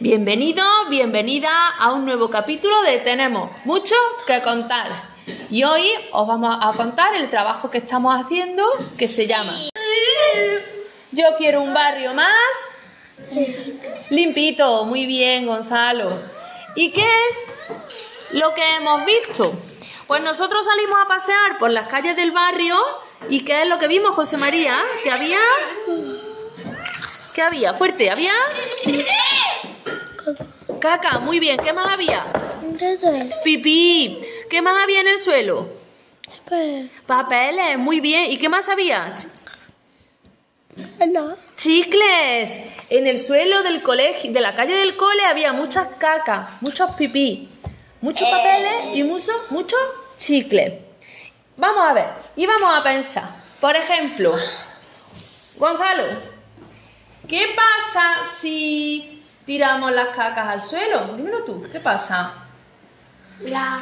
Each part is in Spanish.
Bienvenido, bienvenida a un nuevo capítulo de Tenemos mucho que contar. Y hoy os vamos a contar el trabajo que estamos haciendo que se llama Yo quiero un barrio más limpito. Muy bien, Gonzalo. ¿Y qué es lo que hemos visto? Pues nosotros salimos a pasear por las calles del barrio y ¿qué es lo que vimos, José María? Que había... ¿Qué había? Fuerte, ¿había? Caca, muy bien. ¿Qué más había? Pipí. ¿Qué más había en el suelo? Papeles, muy bien. ¿Y qué más había? Chicles. En el suelo del colegio, de la calle del cole había muchas cacas, muchos pipí, muchos papeles y muchos, muchos chicles. Vamos a ver y vamos a pensar. Por ejemplo, Gonzalo, ¿qué pasa si tiramos las cacas al suelo? Dímelo tú, ¿qué pasa? La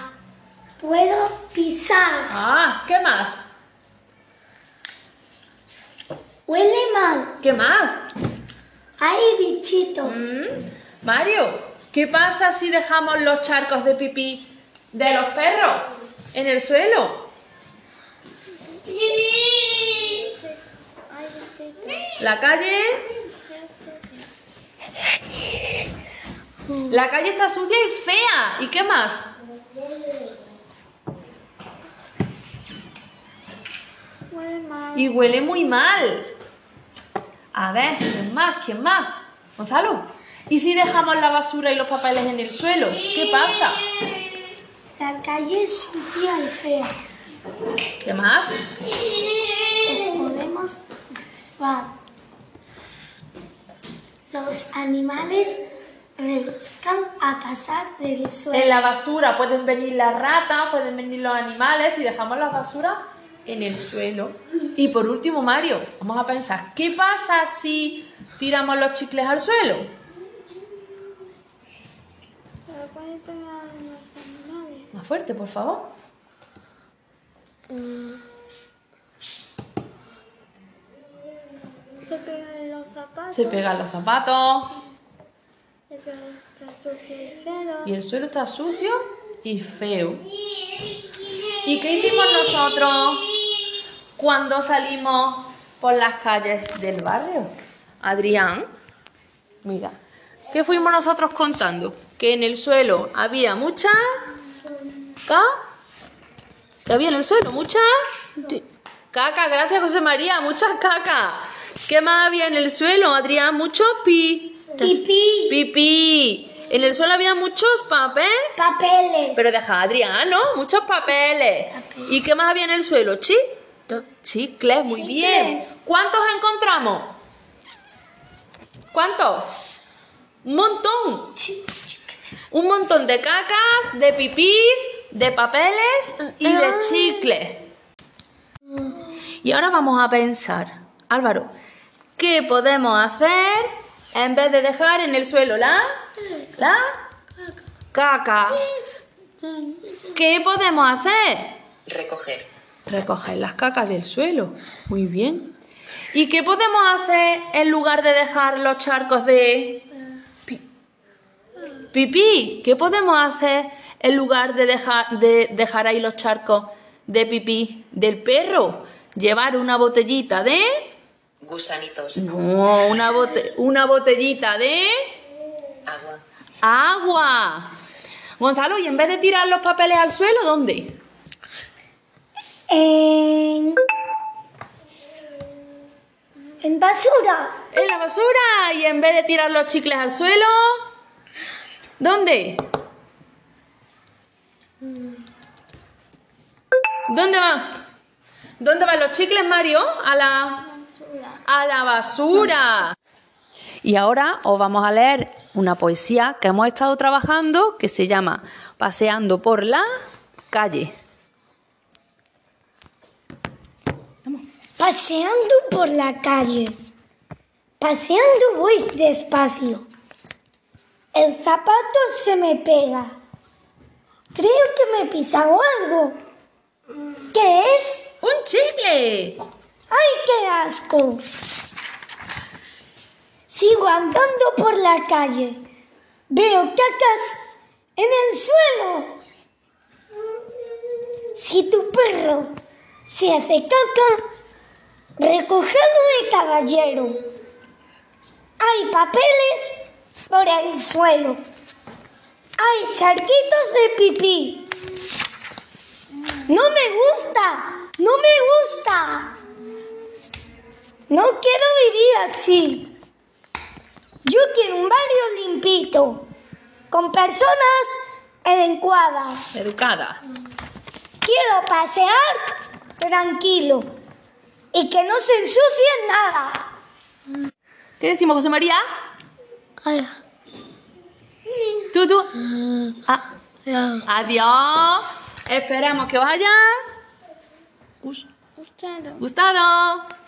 puedo pisar. Ah, ¿qué más? Huele mal. ¿Qué más? Hay bichitos. Mm, Mario, ¿qué pasa si dejamos los charcos de pipí de los perros en el suelo? La calle. La calle está sucia y fea. ¿Y qué más? Y huele muy mal. A ver, ¿quién más? ¿Quién más? Gonzalo. ¿Y si dejamos la basura y los papeles en el suelo? ¿Qué pasa? La calle es sucia y fea. ¿Qué más? Nos podemos. Los animales rebuscan a pasar del suelo. En la basura pueden venir las ratas, pueden venir los animales y dejamos la basura en el suelo. Y por último, Mario, vamos a pensar, ¿qué pasa si tiramos los chicles al suelo? Los animales. Más fuerte, por favor. Se pegan en los zapatos. Se pegan los zapatos Eso está sucio y feo. y el suelo está sucio y feo. ¿Y qué hicimos nosotros cuando salimos por las calles del barrio? Adrián, mira, ¿qué fuimos nosotros contando? Que en el suelo había mucha... ¿Ca? ¿Qué había en el suelo? ¿Mucha? Caca, gracias José María, muchas caca. ¿Qué más había en el suelo, Adrián? Mucho pi. Pipí. Pipí. En el suelo había muchos papeles. Papeles. Pero deja, Adrián, ¿no? Muchos papeles. ¿Y qué más había en el suelo? Chi Chicles, muy bien. Chicles. ¿Cuántos encontramos? ¿Cuántos? Un montón. Un montón de cacas, de pipís, de papeles y de chicles. Y ahora vamos a pensar, Álvaro, ¿qué podemos hacer en vez de dejar en el suelo la, la caca? ¿Qué podemos hacer? Recoger. Recoger las cacas del suelo. Muy bien. ¿Y qué podemos hacer en lugar de dejar los charcos de pipí? ¿Qué podemos hacer en lugar de dejar, de dejar ahí los charcos de pipí del perro? Llevar una botellita de... Gusanitos. No, una, bote- una botellita de Agua. agua. Gonzalo, y en vez de tirar los papeles al suelo, ¿dónde? En... En basura. En la basura. Y en vez de tirar los chicles al suelo, ¿dónde? ¿Dónde van? ¿Dónde van los chicles, Mario? A la a la basura. Y ahora os vamos a leer una poesía que hemos estado trabajando que se llama Paseando por la calle. Paseando por la calle. Paseando voy despacio. El zapato se me pega. Creo que me he pisado algo. ¿Qué es? ¡Un chicle! ¡Ay, qué asco! Sigo andando por la calle. Veo cacas en el suelo. Si tu perro se hace caca, recógelo de caballero. Hay papeles por el suelo. Hay charquitos de pipí. No me gusta, no me gusta. No quiero vivir así. Yo quiero un barrio limpito, con personas adecuadas. Educada. Quiero pasear tranquilo y que no se ensucie nada. ¿Qué decimos, José María? ¿Tú, tú? Ah, adiós. Esperamos que os haya Gustado. gustado.